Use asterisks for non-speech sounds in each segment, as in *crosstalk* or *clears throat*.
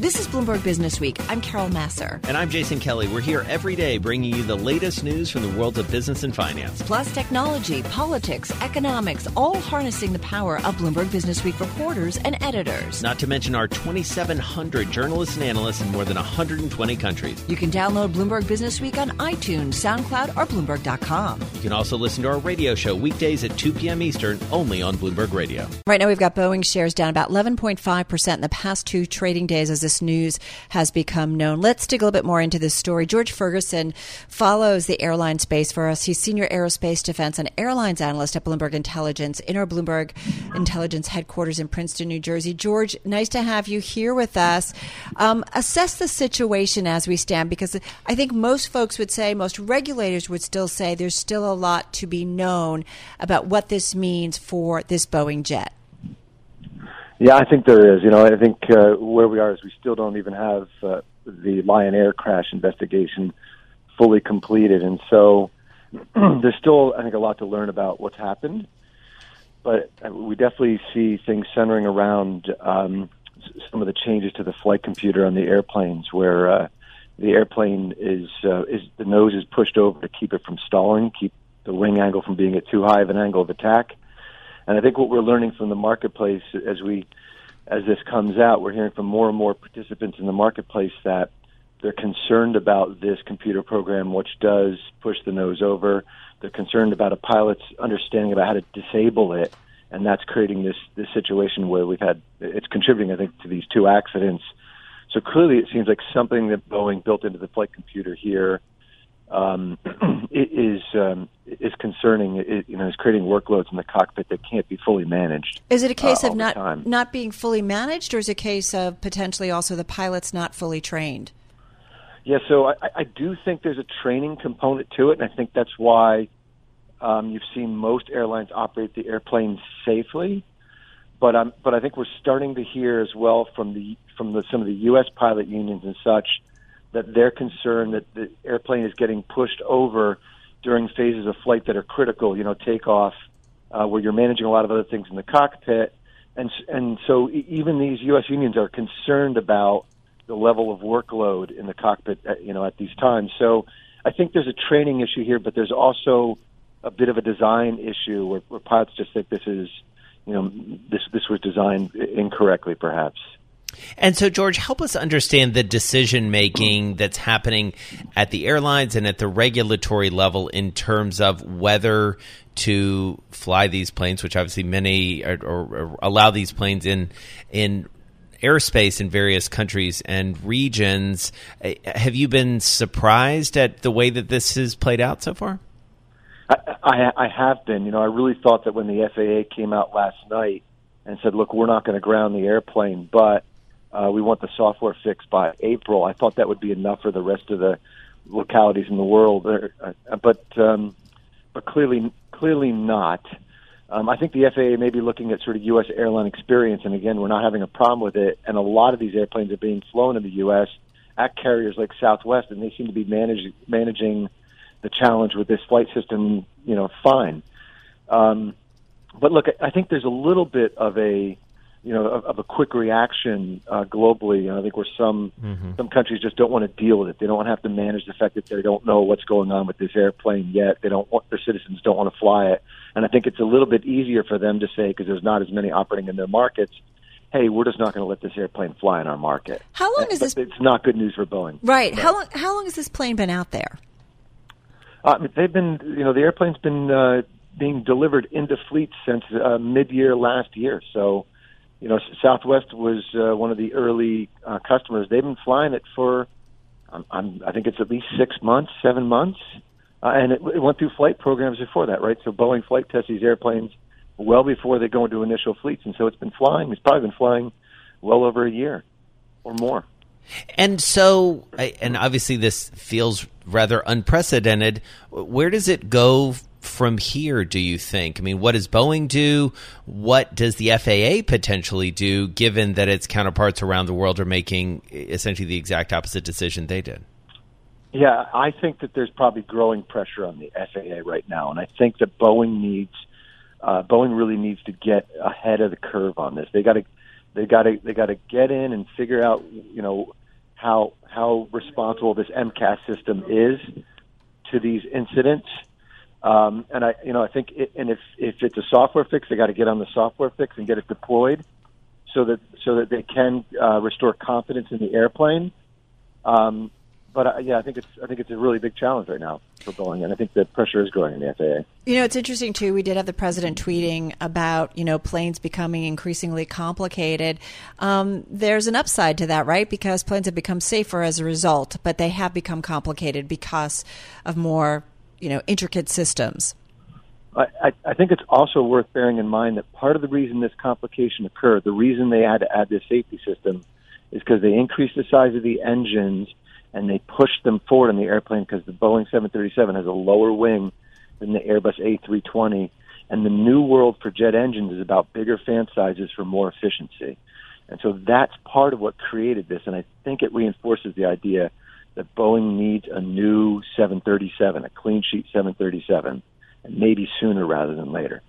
This is Bloomberg Business Week. I'm Carol Massar. And I'm Jason Kelly. We're here every day bringing you the latest news from the worlds of business and finance. Plus, technology, politics, economics, all harnessing the power of Bloomberg Business Week reporters and editors. Not to mention our 2,700 journalists and analysts in more than 120 countries. You can download Bloomberg Business Week on iTunes, SoundCloud, or Bloomberg.com. You can also listen to our radio show weekdays at 2 p.m. Eastern only on Bloomberg Radio. Right now, we've got Boeing shares down about 11.5% in the past two trading days as this news has become known. Let's dig a little bit more into this story. George Ferguson follows the airline space for us. He's senior aerospace defense and airlines analyst at Bloomberg Intelligence in our Bloomberg Intelligence headquarters in Princeton, New Jersey. George, nice to have you here with us. Um, assess the situation as we stand because I think most folks would say, most regulators would still say there's still a lot to be known about what this means for this Boeing jet. Yeah, I think there is. You know, I think uh, where we are is we still don't even have uh, the Lion Air crash investigation fully completed, and so *clears throat* there's still, I think, a lot to learn about what's happened. But uh, we definitely see things centering around um, some of the changes to the flight computer on the airplanes, where uh, the airplane is uh, is the nose is pushed over to keep it from stalling, keep the wing angle from being at too high of an angle of attack and I think what we're learning from the marketplace as we as this comes out, we're hearing from more and more participants in the marketplace that they're concerned about this computer program, which does push the nose over. They're concerned about a pilot's understanding about how to disable it, and that's creating this this situation where we've had it's contributing, I think, to these two accidents. So clearly, it seems like something that Boeing built into the flight computer here um, *clears throat* is um, is concerning. It, you know, is creating workloads in the cockpit that can't be fully managed. Is it a case uh, of not not being fully managed, or is it a case of potentially also the pilots not fully trained? Yeah, so I, I do think there's a training component to it, and I think that's why um, you've seen most airlines operate the airplanes safely. But um, but I think we're starting to hear as well from the from the, some of the U.S. pilot unions and such that they're concerned that the airplane is getting pushed over during phases of flight that are critical, you know, takeoff, uh, where you're managing a lot of other things in the cockpit. And, and so even these U.S. unions are concerned about the level of workload in the cockpit, at, you know, at these times. So I think there's a training issue here, but there's also a bit of a design issue where, where pilots just think this is, you know, this this was designed incorrectly, perhaps. And so, George, help us understand the decision making that's happening at the airlines and at the regulatory level in terms of whether to fly these planes, which obviously many or, or allow these planes in in airspace in various countries and regions. Uh, have you been surprised at the way that this has played out so far? I, I, I have been. You know, I really thought that when the FAA came out last night and said, "Look, we're not going to ground the airplane, but." Uh, we want the software fixed by April. I thought that would be enough for the rest of the localities in the world, uh, but um, but clearly clearly not. Um, I think the FAA may be looking at sort of U.S. airline experience, and again, we're not having a problem with it. And a lot of these airplanes are being flown in the U.S. at carriers like Southwest, and they seem to be managing managing the challenge with this flight system, you know, fine. Um, but look, I think there's a little bit of a you know, of, of a quick reaction uh, globally. And I think where some mm-hmm. some countries just don't want to deal with it. They don't want to have to manage the fact that they don't know what's going on with this airplane yet. They don't want their citizens don't want to fly it. And I think it's a little bit easier for them to say because there's not as many operating in their markets. Hey, we're just not going to let this airplane fly in our market. How long is this? It's not good news for Boeing. Right. How long? How long has this plane been out there? Uh, they've been, you know, the airplane's been uh, being delivered into fleet since uh, mid-year last year. So you know, Southwest was uh, one of the early uh, customers. They've been flying it for, um, I'm, I think it's at least six months, seven months, uh, and it, it went through flight programs before that, right? So Boeing flight tests these airplanes well before they go into initial fleets, and so it's been flying. It's probably been flying well over a year or more. And so, and obviously, this feels rather unprecedented. Where does it go from here, do you think? I mean, what does Boeing do? What does the FAA potentially do, given that its counterparts around the world are making essentially the exact opposite decision they did? Yeah, I think that there's probably growing pressure on the FAA right now, and I think that Boeing needs uh, Boeing really needs to get ahead of the curve on this. They got to They got to they got to get in and figure out you know how how responsible this MCAS system is to these incidents. Um, and I, you know, I think, it, and if if it's a software fix, they got to get on the software fix and get it deployed, so that so that they can uh, restore confidence in the airplane. Um, but uh, yeah, I think it's I think it's a really big challenge right now for Boeing, and I think the pressure is growing in the FAA. You know, it's interesting too. We did have the president tweeting about you know planes becoming increasingly complicated. Um, there's an upside to that, right? Because planes have become safer as a result, but they have become complicated because of more you know intricate systems. I, I think it's also worth bearing in mind that part of the reason this complication occurred, the reason they had to add this safety system, is because they increased the size of the engines and they pushed them forward in the airplane because the Boeing 737 has a lower wing than the Airbus A320. And the new world for jet engines is about bigger fan sizes for more efficiency. And so that's part of what created this. And I think it reinforces the idea that Boeing needs a new 737, a clean sheet 737, and maybe sooner rather than later.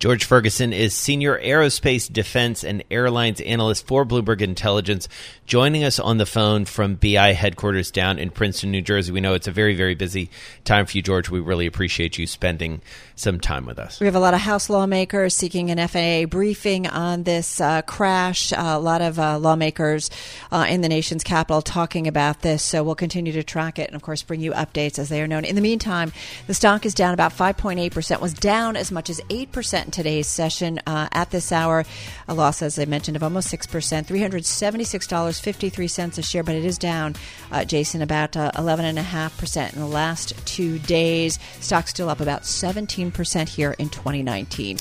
George Ferguson is Senior Aerospace Defense and Airlines Analyst for Bloomberg Intelligence, joining us on the phone from BI headquarters down in Princeton, New Jersey. We know it's a very, very busy time for you, George. We really appreciate you spending some time with us. We have a lot of House lawmakers seeking an FAA briefing on this uh, crash. Uh, a lot of uh, lawmakers uh, in the nation's capital talking about this. So we'll continue to track it and, of course, bring you updates as they are known. In the meantime, the stock is down about 5.8%, was down as much as 8% in today's session. Uh, at this hour, a loss, as I mentioned, of almost 6%, $376.53 a share, but it is down, uh, Jason, about 11.5% in the last two days. Stock still up about 17 percent here in 2019.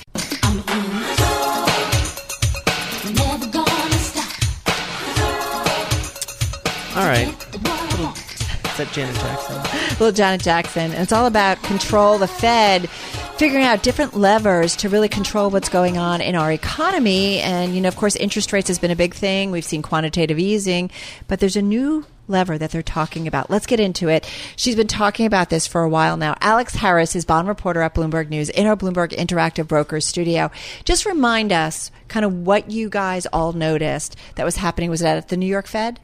All right. Is that Janet Jackson? Little Janet Jackson. And it's all about control. The Fed figuring out different levers to really control what's going on in our economy. And, you know, of course, interest rates has been a big thing. We've seen quantitative easing, but there's a new lever that they're talking about. Let's get into it. She's been talking about this for a while now. Alex Harris is bond reporter at Bloomberg News in our Bloomberg Interactive Brokers studio. Just remind us kind of what you guys all noticed that was happening. Was that at the New York Fed?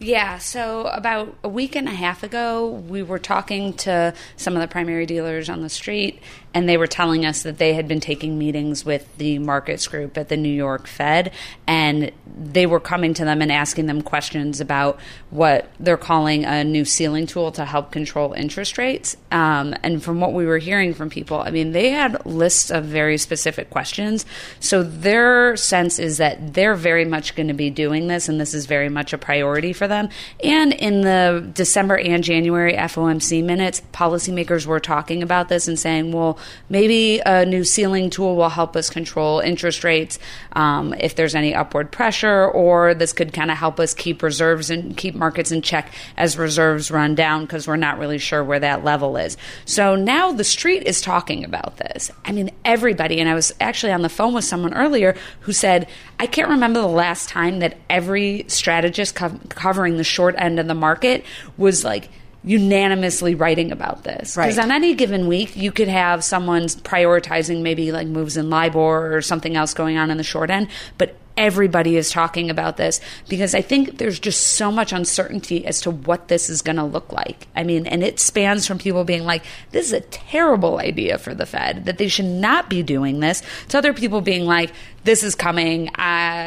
Yeah, so about a week and a half ago, we were talking to some of the primary dealers on the street, and they were telling us that they had been taking meetings with the markets group at the New York Fed, and they were coming to them and asking them questions about what they're calling a new ceiling tool to help control interest rates. Um, and from what we were hearing from people, I mean, they had lists of very specific questions. So their sense is that they're very much going to be doing this, and this is very much a priority for them. And in the December and January FOMC minutes, policymakers were talking about this and saying, well, maybe a new ceiling tool will help us control interest rates um, if there's any upward pressure, or this could kind of help us keep reserves and keep markets in check as reserves run down because we're not really sure where that level is. So now the street is talking about this. I mean, everybody, and I was actually on the phone with someone earlier who said, I can't remember the last time that every strategist co- covering the short end of the market was like, unanimously writing about this. Because right. on any given week, you could have someone prioritizing maybe like moves in LIBOR or something else going on in the short end, but everybody is talking about this because I think there's just so much uncertainty as to what this is going to look like. I mean, and it spans from people being like, this is a terrible idea for the Fed, that they should not be doing this, to other people being like, this is coming.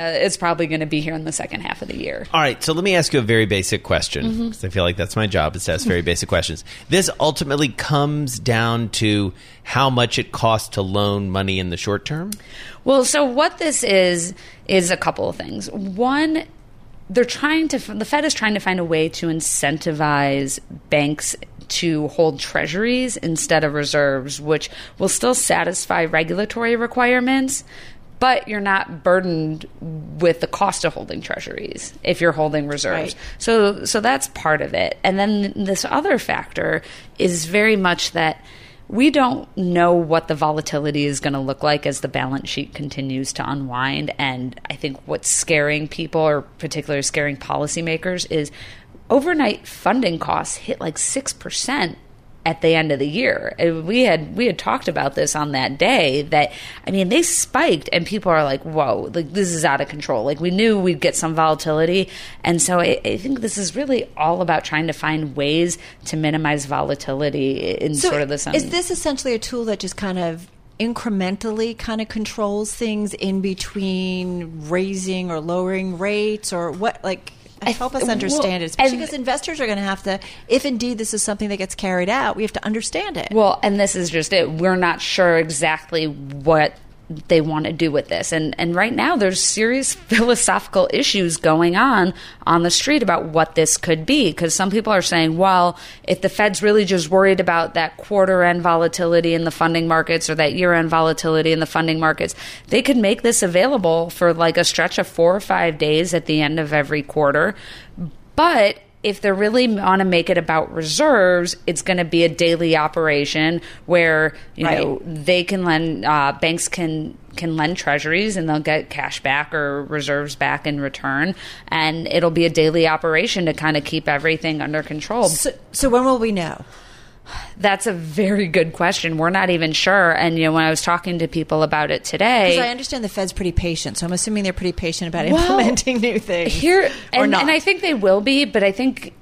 Uh, it's probably going to be here in the second half of the year. All right. So let me ask you a very basic question because mm-hmm. I feel like that's my job is to ask very *laughs* basic questions. This ultimately comes down to how much it costs to loan money in the short term. Well, so what this is is a couple of things. One, they're trying to the Fed is trying to find a way to incentivize banks to hold treasuries instead of reserves, which will still satisfy regulatory requirements, but you're not burdened with the cost of holding treasuries if you're holding reserves. Right. So so that's part of it. And then this other factor is very much that we don't know what the volatility is going to look like as the balance sheet continues to unwind. And I think what's scaring people, or particularly scaring policymakers, is overnight funding costs hit like 6% at the end of the year. Uh, we had we had talked about this on that day that I mean they spiked and people are like, "Whoa, like this is out of control." Like we knew we'd get some volatility, and so I, I think this is really all about trying to find ways to minimize volatility in so sort of the. Is this essentially a tool that just kind of incrementally kind of controls things in between raising or lowering rates or what like *laughs* help us understand well, it, especially because investors are going to have to, if indeed this is something that gets carried out, we have to understand it. Well, and this is just it. We're not sure exactly what they want to do with this. And and right now there's serious *laughs* philosophical issues going on on the street about what this could be because some people are saying, well, if the Fed's really just worried about that quarter end volatility in the funding markets or that year end volatility in the funding markets, they could make this available for like a stretch of 4 or 5 days at the end of every quarter. But if they really want to make it about reserves, it's going to be a daily operation where you right. know they can lend uh, banks can can lend treasuries and they'll get cash back or reserves back in return, and it'll be a daily operation to kind of keep everything under control. So, so when will we know? That's a very good question. We're not even sure. And you know, when I was talking to people about it today, because I understand the Fed's pretty patient, so I'm assuming they're pretty patient about well, implementing new things. Here, and, and I think they will be, but I think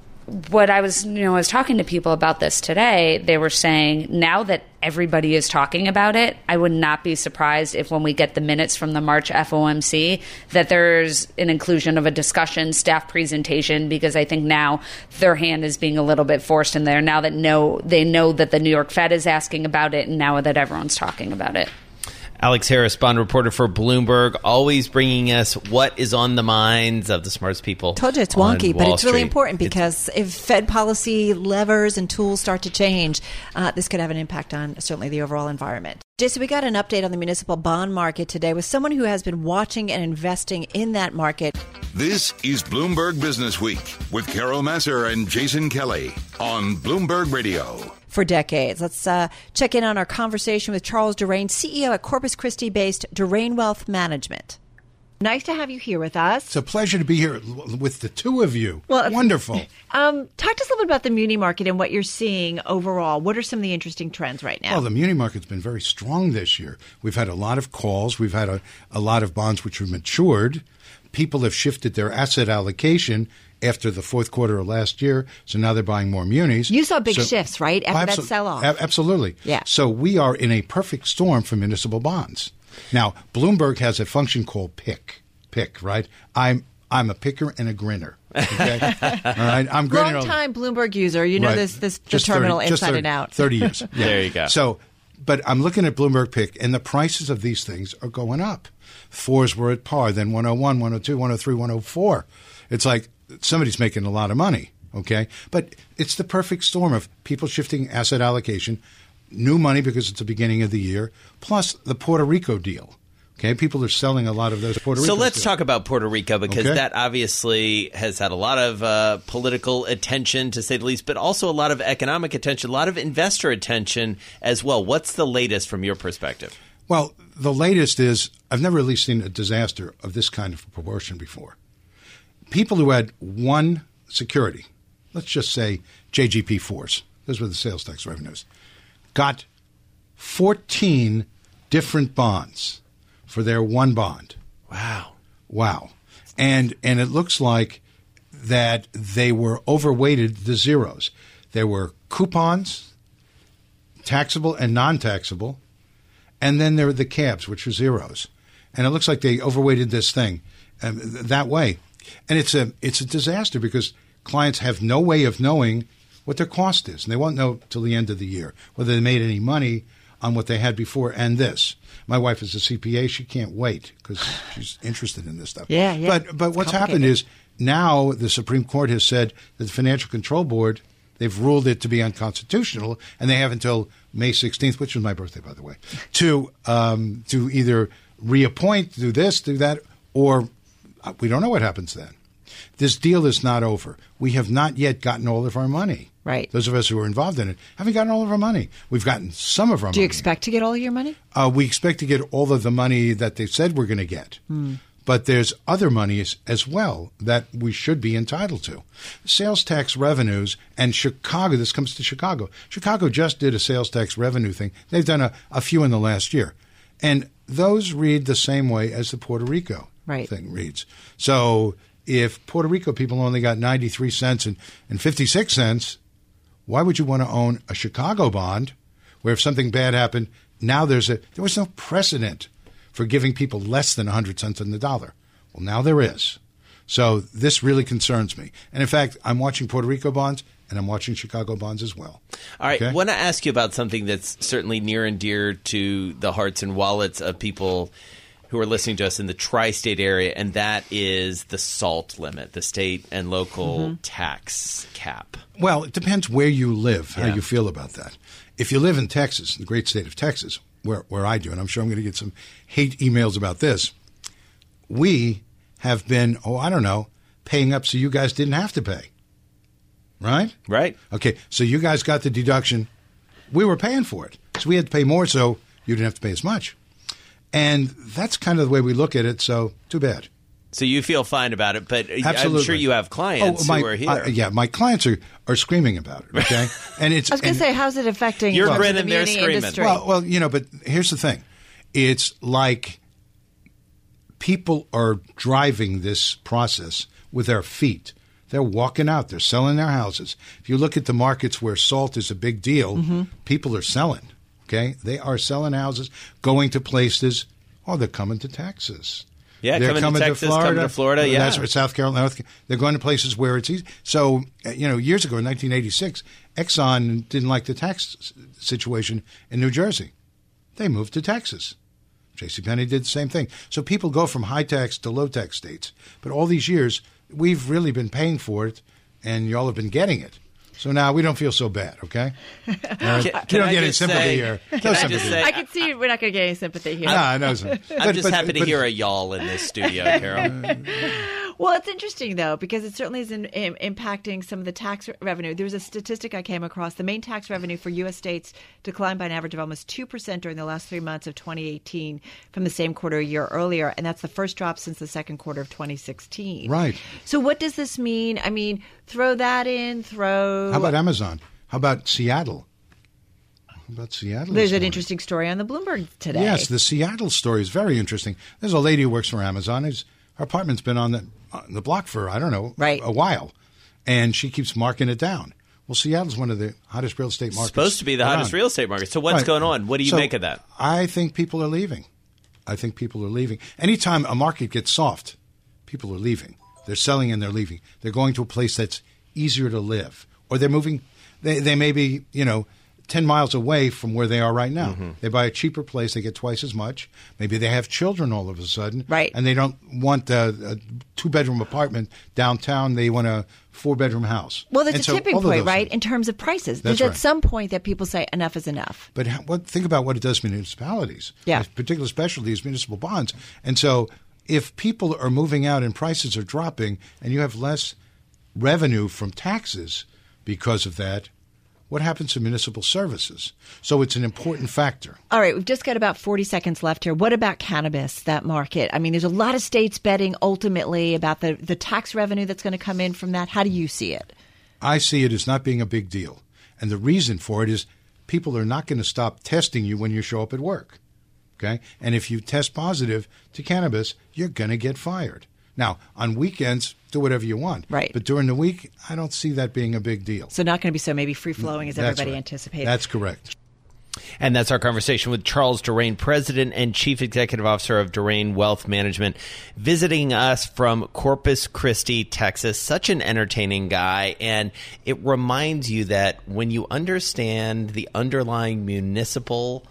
what I was, you know, I was talking to people about this today. They were saying now that everybody is talking about it, I would not be surprised if when we get the minutes from the March FOMC that there's an inclusion of a discussion, staff presentation, because I think now their hand is being a little bit forced in there. Now that know they know that the New York Fed is asking about it, and now that everyone's talking about it. Alex Harris, bond reporter for Bloomberg, always bringing us what is on the minds of the smartest people. Told you it's wonky, but it's really important because it's, if Fed policy levers and tools start to change, uh, this could have an impact on certainly the overall environment. Jason, we got an update on the municipal bond market today with someone who has been watching and investing in that market. This is Bloomberg Business Week with Carol Massar and Jason Kelly on Bloomberg Radio for decades. Let's uh, check in on our conversation with Charles Durain, CEO at Corpus Christi based Durain Wealth Management. Nice to have you here with us. It's a pleasure to be here with the two of you. Well, wonderful. *laughs* Um, talk to us a little bit about the muni market and what you're seeing overall. What are some of the interesting trends right now? Well, the muni market's been very strong this year. We've had a lot of calls. We've had a, a lot of bonds which have matured. People have shifted their asset allocation after the fourth quarter of last year. So now they're buying more munis. You saw big so, shifts, right? After that sell off. Absolutely. Yeah. So we are in a perfect storm for municipal bonds. Now, Bloomberg has a function called pick. Pick, right? I'm I'm a picker and a grinner. Okay? *laughs* All right, I'm grinning. Long time Bloomberg user. You know right. this this the terminal 30, inside 30, and out. Thirty years. *laughs* Yeah. there you go. So, but I'm looking at Bloomberg Pick, and the prices of these things are going up. Fours were at par, then 101, 102, 103, 104. It's like somebody's making a lot of money. Okay, but it's the perfect storm of people shifting asset allocation, new money because it's the beginning of the year, plus the Puerto Rico deal. Okay, people are selling a lot of those Puerto Rico. So let's talk about Puerto Rico because okay. that obviously has had a lot of uh, political attention, to say the least, but also a lot of economic attention, a lot of investor attention as well. What's the latest from your perspective? Well, the latest is I've never really seen a disaster of this kind of proportion before people who had one security, let's just say JGP Force, those were the sales tax revenues, got 14 different bonds for their one bond. Wow. Wow. And and it looks like that they were overweighted the zeros. There were coupons, taxable and non-taxable, and then there are the cabs, which are zeros. And it looks like they overweighted this thing um, that way and it's a it's a disaster because clients have no way of knowing what their cost is, and they won't know till the end of the year whether they made any money on what they had before and this. My wife is a CPA; she can't wait because she's interested in this stuff. Yeah, yeah. But but what's happened is now the Supreme Court has said that the Financial Control Board they've ruled it to be unconstitutional, and they have until May 16th, which is my birthday, by the way, to um, to either reappoint, do this, do that, or uh, we don't know what happens then. This deal is not over. We have not yet gotten all of our money. Right. Those of us who are involved in it haven't gotten all of our money. We've gotten some of our Do money. you expect to get all of your money? Uh, we expect to get all of the money that they said we're going to get. Mm. But there's other monies as well that we should be entitled to. Sales tax revenues and Chicago, this comes to Chicago. Chicago just did a sales tax revenue thing. They've done a, a few in the last year. And those read the same way as the Puerto Rico Right. thing reads. So if Puerto Rico people only got 93 cents and, and 56 cents, why would you want to own a Chicago bond where if something bad happened, now there's a there was no precedent for giving people less than 100 cents on the dollar. Well, now there is. So this really concerns me. And in fact, I'm watching Puerto Rico bonds and I'm watching Chicago bonds as well. All right, Okay. want to ask you about something that's certainly near and dear to the hearts and wallets of people who are listening to us in the tri-state area, and that is the SALT limit, the state and local Mm-hmm. tax cap. Well, it depends where you live, how Yeah. you feel about that. If you live in Texas, the great state of Texas, where, where I do, and I'm sure I'm going to get some hate emails about this, we have been, oh, I don't know, paying up so you guys didn't have to pay. Right? Right. Okay, so you guys got the deduction. We were paying for it. So we had to pay more so you didn't have to pay as much. And that's kind of the way we look at it, so too bad. So you feel fine about it, but Absolutely. I'm sure you have clients my, who are here. uh, yeah, my clients are, are screaming about it, okay? *laughs* And it's I was going to say, how's it affecting You're in terms the they're screaming. industry? Well, well, you know, but here's the thing: it's like people are driving this process with their feet. They're walking out. They're selling their houses. If you look at the markets where salt is a big deal, Mm-hmm. people are selling. Okay, they are selling houses, going to places. Oh, they're coming to Texas. Yeah, they're coming to Texas, coming to Florida, yeah. That's right, South Carolina. North, they're going to places where it's easy. So, uh, you know, years ago in 1986, Exxon didn't like the tax situation in New Jersey. They moved to Texas. JCPenney did the same thing. So people go from high tax to low tax states. But all these years, we've really been paying for it, and y'all have been getting it. So now we don't feel so bad, okay? *laughs* Uh, Can- you don't I get any sympathy say- here. can No I sympathy. just say- I can see we're not going to get any sympathy here. no, no. I'm just happy to hear a y'all in this studio, *laughs* Carol. Well, it's interesting though because it certainly is in, in, impacting some of the tax re- revenue. There was a statistic I came across: the main tax revenue for U.S. states declined by an average of almost two percent during the last three months of 2018 from the same quarter a year earlier, and that's the first drop since the second quarter of 2016. Right. So, what does this mean? I mean, throw that in. Throw. How about Amazon? How about Seattle? How about Seattle? There's this an interesting story on the Bloomberg today. Yes, the Seattle story is very interesting. There's a lady who works for Amazon. Who's, her apartment's been on the on the block for I don't know Right. a while, and she keeps marking it down. Well, Seattle's one of the hottest real estate markets. Supposed to be the hottest around. real estate market. So what's Right. going on? What do you So, make of that? I think people are leaving. I think people are leaving. Anytime a market gets soft, people are leaving. They're selling and they're leaving. They're going to a place that's easier to live, or they're moving. They they may be you know. 10 miles away from where they are right now. Mm-hmm. They buy a cheaper place, they get twice as much. Maybe they have children all of a sudden. Right. And they don't want a, a two bedroom apartment downtown. They want a four bedroom house. well, there's And a so tipping point, right, things. in terms of prices. That's there's at some point that people say enough is enough. But what, think about what it does to municipalities. Yeah. Particular specialties, municipal bonds. And so if people are moving out and prices are dropping and you have less revenue from taxes because of that, what happens to municipal services? So it's an important factor. All right, we've just got about 40 seconds left here. What about cannabis, that market? I mean, there's a lot of states betting ultimately about the, the tax revenue that's going to come in from that. How do you see it? I see it as not being a big deal. And the reason for it is people are not going to stop testing you when you show up at work. Okay? And if you test positive to cannabis, you're going to get fired. Now, on weekends, do whatever you want. Right. But during the week, I don't see that being a big deal. So, not going to be so maybe free flowing as That's everybody right. anticipated. That's correct. And that's our conversation with Charles Durain, President and Chief Executive Officer of Durain Wealth Management, visiting us from Corpus Christi, Texas. Such an entertaining guy. And it reminds you that when you understand the underlying municipal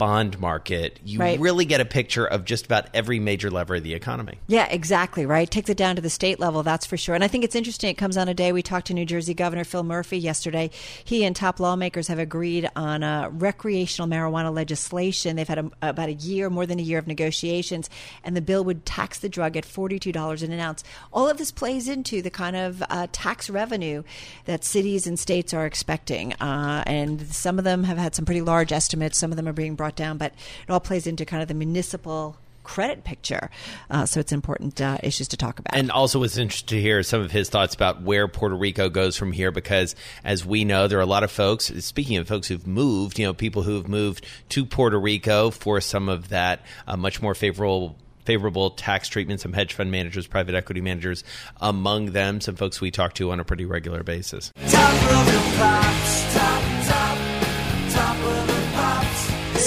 bond market, you Right. really get a picture of just about every major lever of the economy. Yeah, exactly, right? Takes it down to the state level, that's for sure. And I think it's interesting. It comes on a day we talked to New Jersey Governor Phil Murphy yesterday. He and top lawmakers have agreed on uh, recreational marijuana legislation. They've had a, about a year, more than a year of negotiations, and the bill would tax the drug at $42 an ounce. All of this plays into the kind of uh, tax revenue that cities and states are expecting. Uh, and some of them have had some pretty large estimates, some of them are being brought down, but it all plays into kind of the municipal credit picture. Uh, so it's important uh, issues to talk about. And also, it's interesting to hear some of his thoughts about where Puerto Rico goes from here, because as we know, there are a lot of folks. Speaking of folks who've moved, you know, people who have moved to Puerto Rico for some of that uh, much more favorable favorable tax treatment, some hedge fund managers, private equity managers among them, some folks we talk to on a pretty regular basis.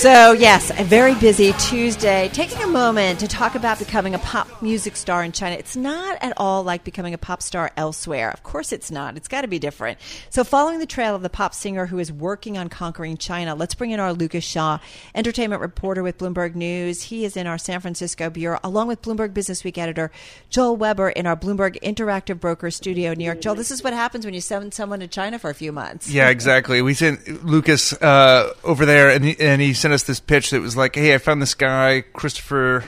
So, yes, a very busy Tuesday. Taking a moment to talk about becoming a pop music star in China. It's not at all like becoming a pop star elsewhere. Of course, it's not. It's got to be different. So, following the trail of the pop singer who is working on conquering China, let's bring in our Lucas Shaw, entertainment reporter with Bloomberg News. He is in our San Francisco bureau, along with Bloomberg Business Week editor Joel Weber in our Bloomberg Interactive Broker studio in New York. Joel, this is what happens when you send someone to China for a few months. Yeah, exactly. We sent Lucas uh, over there, and he, and he sent us this pitch that was like, "Hey, I found this guy, Christopher.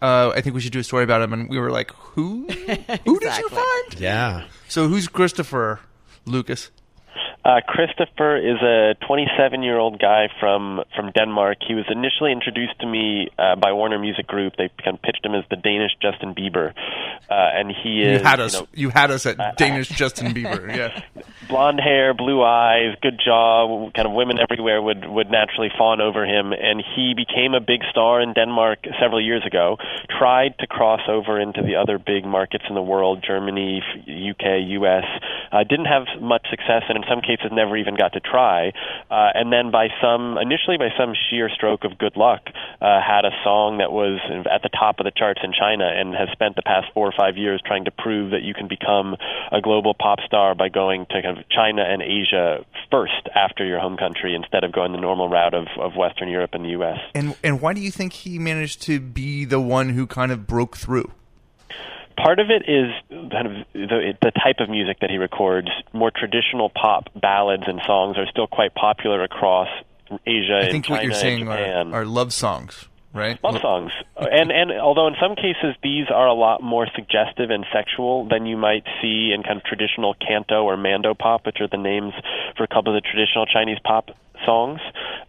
Uh, I think we should do a story about him." And we were like, "Who? *laughs* Who did you find?" Yeah. So who's Christopher Lucas? Uh, Christopher is a 27 year old guy from from Denmark. He was initially introduced to me uh, by Warner Music Group. They kind of pitched him as the Danish Justin Bieber, uh, and he is you had us. You, know, you had us at Danish *laughs* Justin Bieber. Yeah. blonde hair, blue eyes, good jaw, kind of women everywhere would would naturally fawn over him and he became a big star in Denmark several years ago. Tried to cross over into the other big markets in the world, Germany, UK, US. Uh, didn't have much success and in some cases never even got to try. Uh, and then by some initially by some sheer stroke of good luck, uh, had a song that was at the top of the charts in China and has spent the past 4 or 5 years trying to prove that you can become a global pop star by going to kind of China and Asia first after your home country instead of going the normal route of, of Western Europe and the U.S. And and why do you think he managed to be the one who kind of broke through? Part of it is kind of the, the type of music that he records. More traditional pop ballads and songs are still quite popular across Asia. I think China what you're saying are, are love songs right? Love songs, and and although in some cases these are a lot more suggestive and sexual than you might see in kind of traditional canto or mando pop, which are the names for a couple of the traditional Chinese pop songs.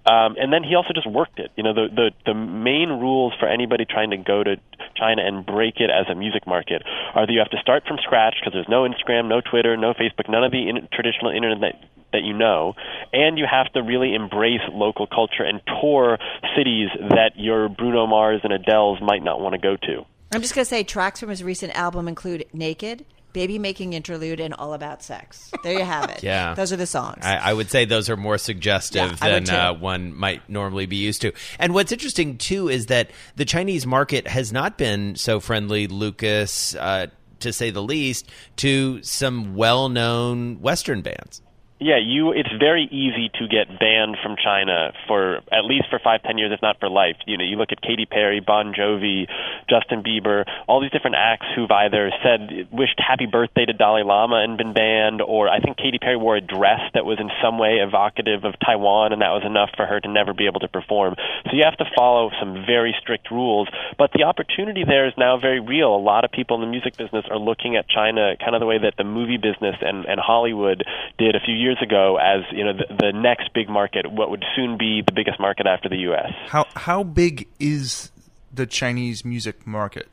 Um, and then he also just worked it. You know, the, the the main rules for anybody trying to go to China and break it as a music market are that you have to start from scratch because there's no Instagram, no Twitter, no Facebook, none of the in- traditional internet that, that you know, and you have to really embrace local culture and tour cities that your Bruno Mars and Adele's might not want to go to. I'm just going to say tracks from his recent album include Naked, Baby Making Interlude, and All About Sex. There you have it. *laughs* yeah. Those are the songs. I, I would say those are more suggestive Yeah, than uh, one might normally be used to. And what's interesting, too, is that the Chinese market has not been so friendly, Lucas, uh, to say the least, to some well known Western bands. Yeah, you. It's very easy to get banned from China for at least for five, ten years, if not for life. You know, you look at Katy Perry, Bon Jovi, Justin Bieber, all these different acts who've either said wished happy birthday to Dalai Lama and been banned, or I think Katy Perry wore a dress that was in some way evocative of Taiwan, and that was enough for her to never be able to perform. So you have to follow some very strict rules. But the opportunity there is now very real. A lot of people in the music business are looking at China kind of the way that the movie business and, and Hollywood did a few years years ago as you know the, the next big market, what would soon be the biggest market after the U.S. How how big is the Chinese music market?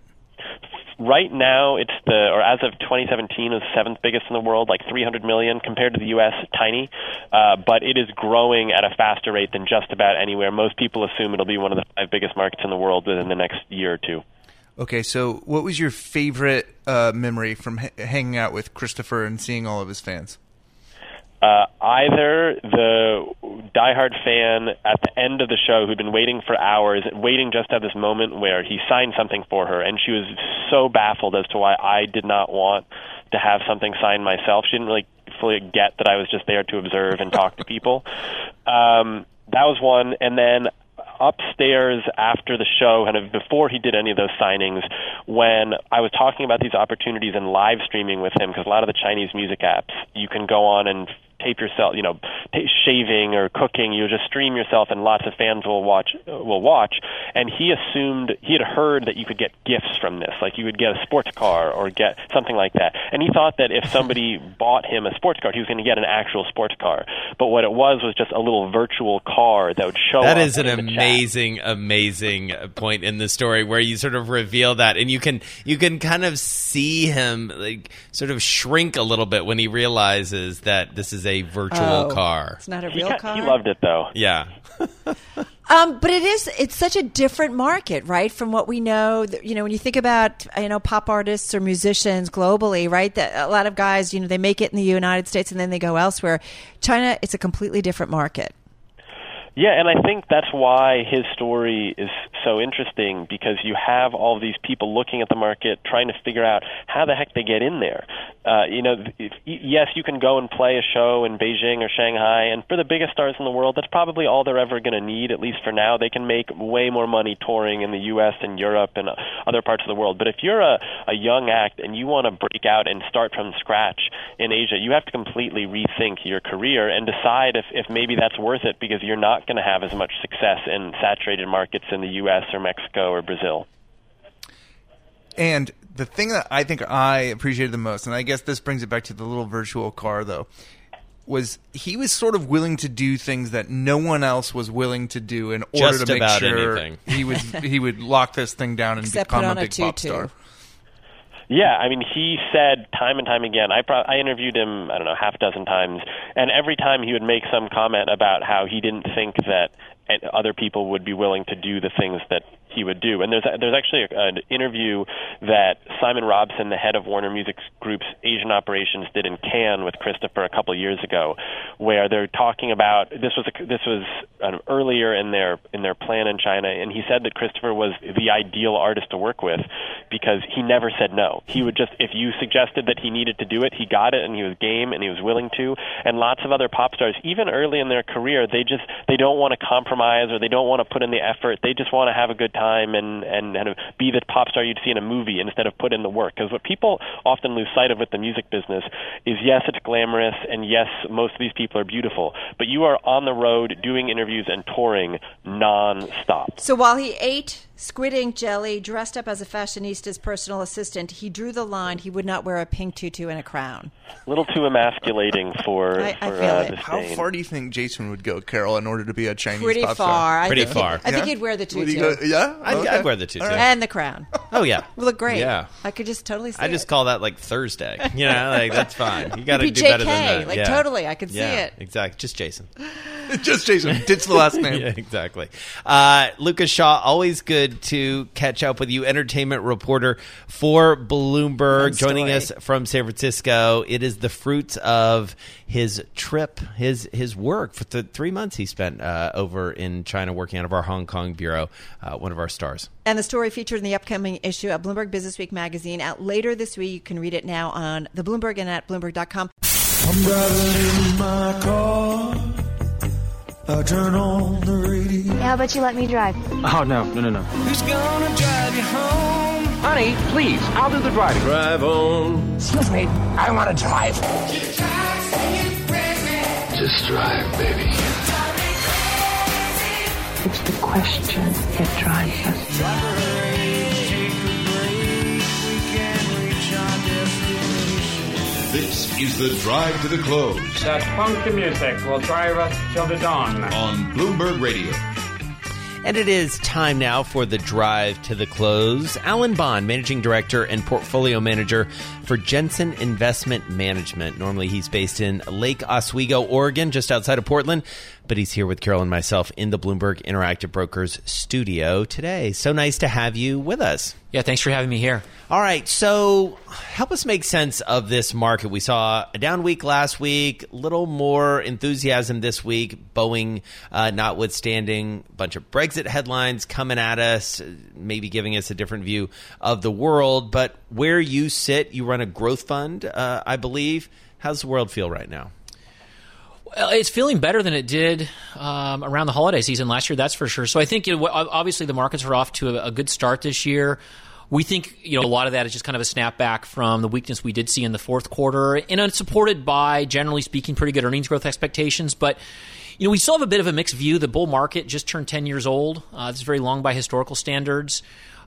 Right now, it's the or as of 2017, is the seventh biggest in the world, like 300 million compared to the U.S. Tiny, uh, but it is growing at a faster rate than just about anywhere. Most people assume it'll be one of the five biggest markets in the world within the next year or two. Okay, so what was your favorite uh, memory from h- hanging out with Christopher and seeing all of his fans? Uh, either the diehard fan at the end of the show who'd been waiting for hours, waiting just at this moment where he signed something for her, and she was so baffled as to why I did not want to have something signed myself. She didn't really fully get that I was just there to observe and talk to people. Um, that was one, and then upstairs after the show, kind of before he did any of those signings, when I was talking about these opportunities and live streaming with him, because a lot of the Chinese music apps, you can go on and tape yourself, you know, t- shaving or cooking. You just stream yourself, and lots of fans will watch. Will watch. And he assumed he had heard that you could get gifts from this, like you would get a sports car or get something like that. And he thought that if *laughs* somebody bought him a sports car, he was going to get an actual sports car. But what it was was just a little virtual car that would show. That is an in the chat. amazing, amazing uh, point in the story where you sort of reveal that, and you can you can kind of see him like sort of shrink a little bit when he realizes that this is a virtual Oh, car. It's not a real ca- car. he loved it though. Yeah, *laughs* Um, but it is it's such a different market, right? From what we know, Th- you know, when you think about you know pop artists or musicians globally, right? That a lot of guys, you know, they make it in the United States and then they go elsewhere. China, it's a completely different market. Yeah, and I think that's why his story is so interesting because you have all these people looking at the market, trying to figure out how the heck they get in there. Uh, you know, if, yes, you can go and play a show in Beijing or Shanghai, and for the biggest stars in the world, that's probably all they're ever going to need, at least for now. They can make way more money touring in the U.S. and Europe and other parts of the world. But if you're a, a young act and you want to break out and start from scratch in Asia, you have to completely rethink your career and decide if, if maybe that's worth it because you're not going to have as much success in saturated markets in the U.S. or Mexico or Brazil. And the thing that I think I appreciated the most, and I guess this brings it back to the little virtual car, though, was he was sort of willing to do things that no one else was willing to do in order Just to make sure anything. he would he would lock this thing down and Except put become a on a big pop tutu. star. Yeah, I mean, he said time and time again. I pro- I interviewed him, I don't know, half a dozen times, and every time he would make some comment about how he didn't think that uh, other people would be willing to do the things that he would do. And there's there's actually a, an interview that Simon Robson, the head of Warner Music Group's Asian operations, did in Cannes with Christopher a couple years ago, where they're talking about this was a, this was earlier in their in their plan in China, and he said that Christopher was the ideal artist to work with because he never said no. He would just if you suggested that he needed to do it, he got it, and he was game and he was willing to. And lots of other pop stars, even early in their career, they just they don't want to compromise or they don't want to put in the effort. They just want to have a good time and and kind of be the pop star you'd see in a movie instead of put in the work. Because what people often lose sight of with the music business is yes, it's glamorous, and yes, most of these people are beautiful, but you are on the road doing interviews and touring non-stop. So while he ate squid ink jelly, dressed up as a fashionista's personal assistant, he drew the line he would not wear a pink tutu and a crown. A little too emasculating for, *laughs* I- I for feel uh, it. How far do you think Jason would go, Carol, in order to be a Chinese Pretty pop far. I Pretty think far. I think Yeah? he'd wear the tutu go- yeah, I'd, Okay. I'd wear the tutu. All right. and the crown. Oh yeah, Would *laughs* look great. Yeah. I could just totally see I just it. call that like Thursday. You know, like that's fine. You got to Be do better than that. like, Yeah. totally, I could see it. Exactly. Just Jason. *laughs* Just Jason. Ditch the last name. *laughs* yeah, exactly. Uh, Lucas Shaw, always good to catch up with you, entertainment reporter for Bloomberg, joining us from San Francisco. It is the fruits of his trip, his his work for the three months he spent uh, over in China working out of our Hong Kong bureau. Uh, one of our stars. And the story featured in the upcoming issue of Bloomberg Business Week magazine out later this week. You can read it now on the Bloomberg and at Bloomberg.com. I'm driving in my car. I turn on the radio. How about you let me drive? Oh, no, no, no, no. Who's gonna drive you home? Honey, please, I'll do the driving. Drive on. Excuse me, I want to drive. Just drive, baby. It's the question that drives us. This is the drive to the close That funky music will drive us till the dawn. on Bloomberg Radio. And it is time now for the drive to the close. Allen Bond, managing director and portfolio manager for Jensen Investment Management. Normally he's based in Lake Oswego, Oregon, just outside of Portland, but he's here with Carol and myself in the Bloomberg Interactive Brokers studio today. So nice to have you with us. Yeah, thanks for having me here. All right, so help us make sense of this market. We saw a down week last week, a little more enthusiasm this week. Boeing, uh, notwithstanding, a bunch of Brexit headlines coming at us, maybe giving us a different view of the world. But where you sit, you run a growth fund, uh, I believe. How's the world feel right now? It's feeling better than it did um, around the holiday season last year. That's for sure. So I think you know, obviously the markets are off to a, good start this year. We think you know a lot of that is just kind of a snapback from the weakness we did see in the fourth quarter, and it's supported by generally speaking pretty good earnings growth expectations. But you know we still have a bit of a mixed view. The bull market just turned ten years old. Uh, it's very long by historical standards,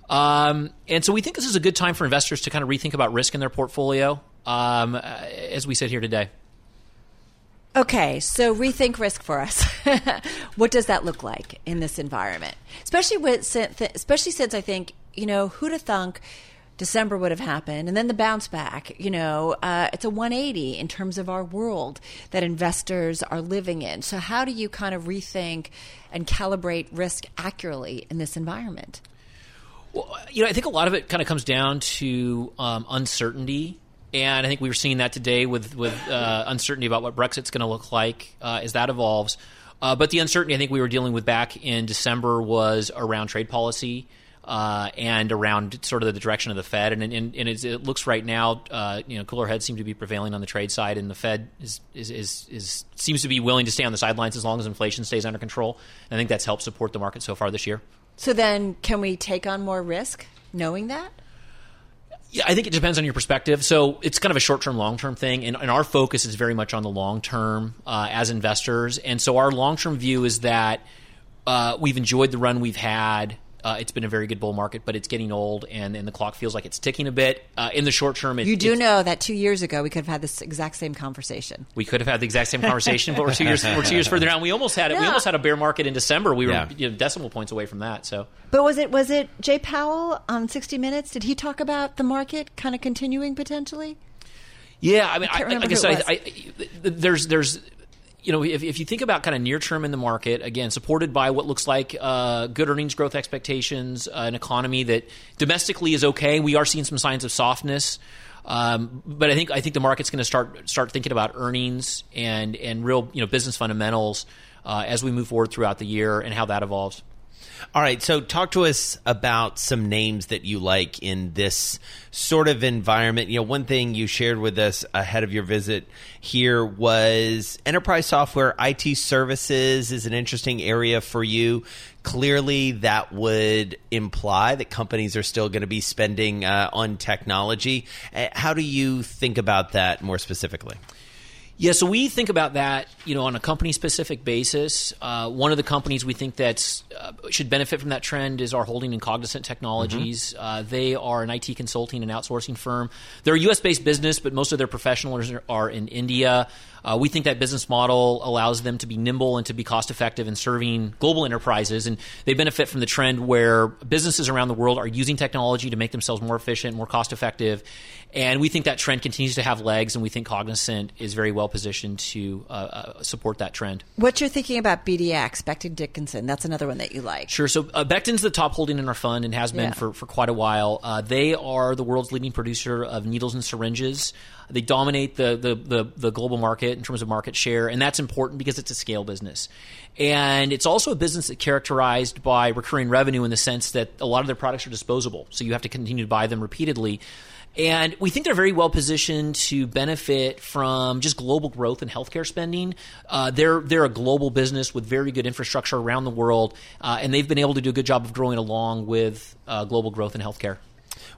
um, and so we think this is a good time for investors to kind of rethink about risk in their portfolio um, as we sit here today. Okay, so rethink risk for us. *laughs* what does that look like in this environment, especially with especially since I think you know who'd have thunk December would have happened, and then the bounce back. You know, uh, it's a 180 in terms of our world that investors are living in. So, how do you kind of rethink and calibrate risk accurately in this environment? Well, you know, I think a lot of it kind of comes down to um, uncertainty and I think we were seeing that today with with uh, uncertainty about what Brexit's going to look like uh, as that evolves. Uh, but the uncertainty I think we were dealing with back in December was around trade policy. Uh, and around sort of the direction of the Fed, and, and, and it looks right now, uh, you know, cooler heads seem to be prevailing on the trade side, and the Fed is, is, is, is, seems to be willing to stay on the sidelines as long as inflation stays under control. And I think that's helped support the market so far this year. So then, can we take on more risk knowing that? Yeah, I think it depends on your perspective. So it's kind of a short term, long term thing, and, and, our focus is very much on the long term uh, as investors. And so our long term view is that uh, we've enjoyed the run we've had. Uh, it's been a very good bull market, but it's getting old, and, and the clock feels like it's ticking a bit. Uh, in the short term, it, you do know that two years ago we could have had this exact same conversation. We could have had the exact same conversation, but we're two years we're two years further down. We almost had it. Yeah. We almost had a bear market in December. We were yeah. you know, decimal points away from that. So, but was it was it Jay Powell on 60 Minutes? Did he talk about the market kind of continuing potentially? Yeah, I mean, I, I, like I said, I, there's there's you know, if, if you think about kind of near term in the market, again, supported by what looks like uh, good earnings growth expectations, uh, an economy that domestically is okay. We are seeing some signs of softness. Um, but I think I think the market's going to start start thinking about earnings and and real you know business fundamentals uh, as we move forward throughout the year and how that evolves. All right, so talk to us about some names that you like in this sort of environment. You know, one thing you shared with us ahead of your visit here was enterprise software, IT services is an interesting area for you. Clearly, that would imply that companies are still going to be spending uh, on technology. Uh, how do you think about that more specifically? Yeah, so we think about that, you know, on a company specific basis. Uh, one of the companies we think that uh, should benefit from that trend is our holding in Cognizant Technologies. Mm-hmm. Uh, they are an IT consulting and outsourcing firm. They're a U.S. based business, but most of their professionals are in India. Uh, we think that business model allows them to be nimble and to be cost effective in serving global enterprises. And they benefit from the trend where businesses around the world are using technology to make themselves more efficient, more cost effective. And we think that trend continues to have legs, and we think Cognizant is very well positioned to uh, uh, support that trend. What you're thinking about BDX, Becton Dickinson, that's another one that you like. Sure. So uh, Becton's the top holding in our fund and has been yeah. for, for quite a while. Uh, they are the world's leading producer of needles and syringes. They dominate the, the, the, the, global market in terms of market share, and that's important because it's a scale business. And it's also a business that's characterized by recurring revenue in the sense that a lot of their products are disposable, so you have to continue to buy them repeatedly. And we think they're very well positioned to benefit from just global growth in healthcare spending. Uh, they're they're a global business with very good infrastructure around the world, uh, and they've been able to do a good job of growing along with uh, global growth in healthcare.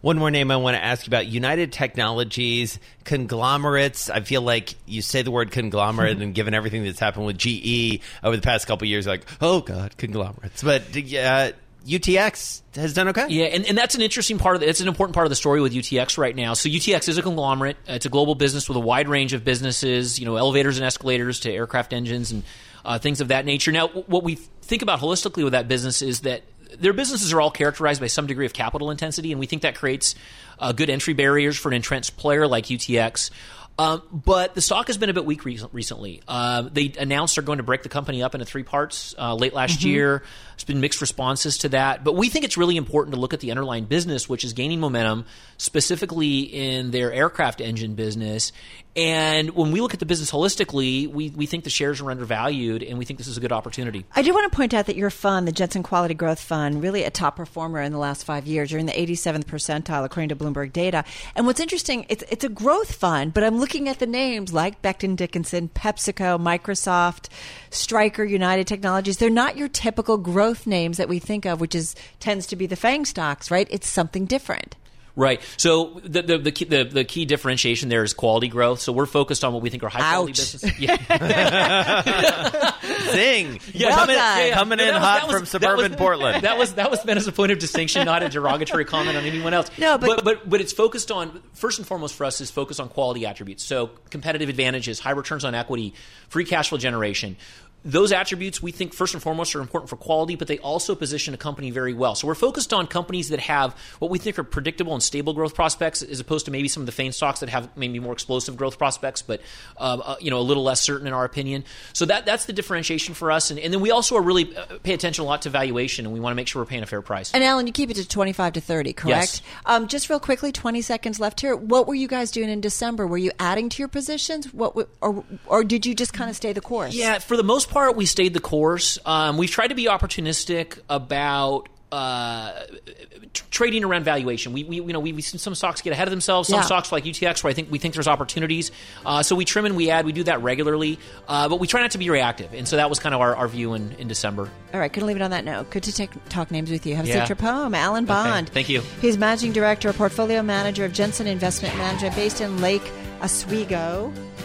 One more name I want to ask you about United Technologies, conglomerates. I feel like you say the word conglomerate, *laughs* and given everything that's happened with GE over the past couple years, like, oh God, conglomerates. But uh, UTX has done okay. Yeah, and, and that's an interesting part of it. It's an important part of the story with UTX right now. So UTX is a conglomerate. It's a global business with a wide range of businesses, you know, elevators and escalators to aircraft engines and uh, things of that nature. Now, what we think about holistically with that business is that their businesses are all characterized by some degree of capital intensity, and we think that creates uh, good entry barriers for an entrenched player like UTX. Um, but the stock has been a bit weak re- recently. Uh, they announced they're going to break the company up into three parts uh, late last mm-hmm. year. It's been mixed responses to that. But we think it's really important to look at the underlying business, which is gaining momentum, specifically in their aircraft engine business. And when we look at the business holistically, we, we think the shares are undervalued, and we think this is a good opportunity. I do want to point out that your fund, the Jensen Quality Growth Fund, really a top performer in the last five years. You're in the 87th percentile according to Bloomberg data. And what's interesting, it's, it's a growth fund, but I'm looking at the names like Becton Dickinson, PepsiCo, Microsoft, Stryker, United Technologies, they're not your typical growth names that we think of, which is tends to be the FANG stocks, right? It's something different. Right. So the the the key, the, the key differentiation there is quality growth. So we're focused on what we think are high quality Ouch. businesses. *laughs* Yeah. *laughs* Zing! Yeah, coming, yeah, yeah. coming No, in was- hot was- from that suburban was- Portland. That was that was meant as a point of distinction, not a derogatory comment on anyone else. No, but- but but it's focused on first and foremost for us is focused on quality attributes. So competitive advantages, high returns on equity, free cash flow generation. Those attributes we think first and foremost are important for quality, but they also position a company very well. So we're focused on companies that have what we think are predictable and stable growth prospects, as opposed to maybe some of the FANG stocks that have maybe more explosive growth prospects, but uh, uh, you know a little less certain in our opinion. So that that's the differentiation for us, and, and then we also are really uh, pay attention a lot to valuation, and we want to make sure we're paying a fair price. And Allen, you keep it to 25 to 30, correct? Yes. Um, just real quickly, 20 seconds left here. What were you guys doing in December? Were you adding to your positions? What, w- or, or did you just kind of stay the course? Yeah, for the most part, we stayed the course. Um, we've tried to be opportunistic about. Uh, trading around valuation, we, we you know we, seen some stocks get ahead of themselves. Some Yeah. stocks like UTX, where I think we think there's opportunities. Uh, so we trim and we add. We do that regularly, uh, but we try not to be reactive. And so that was kind of our, our view in, in December. All right, couldn't leave it on that note. Good to take, talk names with you. Have a Yeah. trip home. Allen Bond. thank you. He's managing director, portfolio manager of Jensen Investment Management based in Lake Oswego.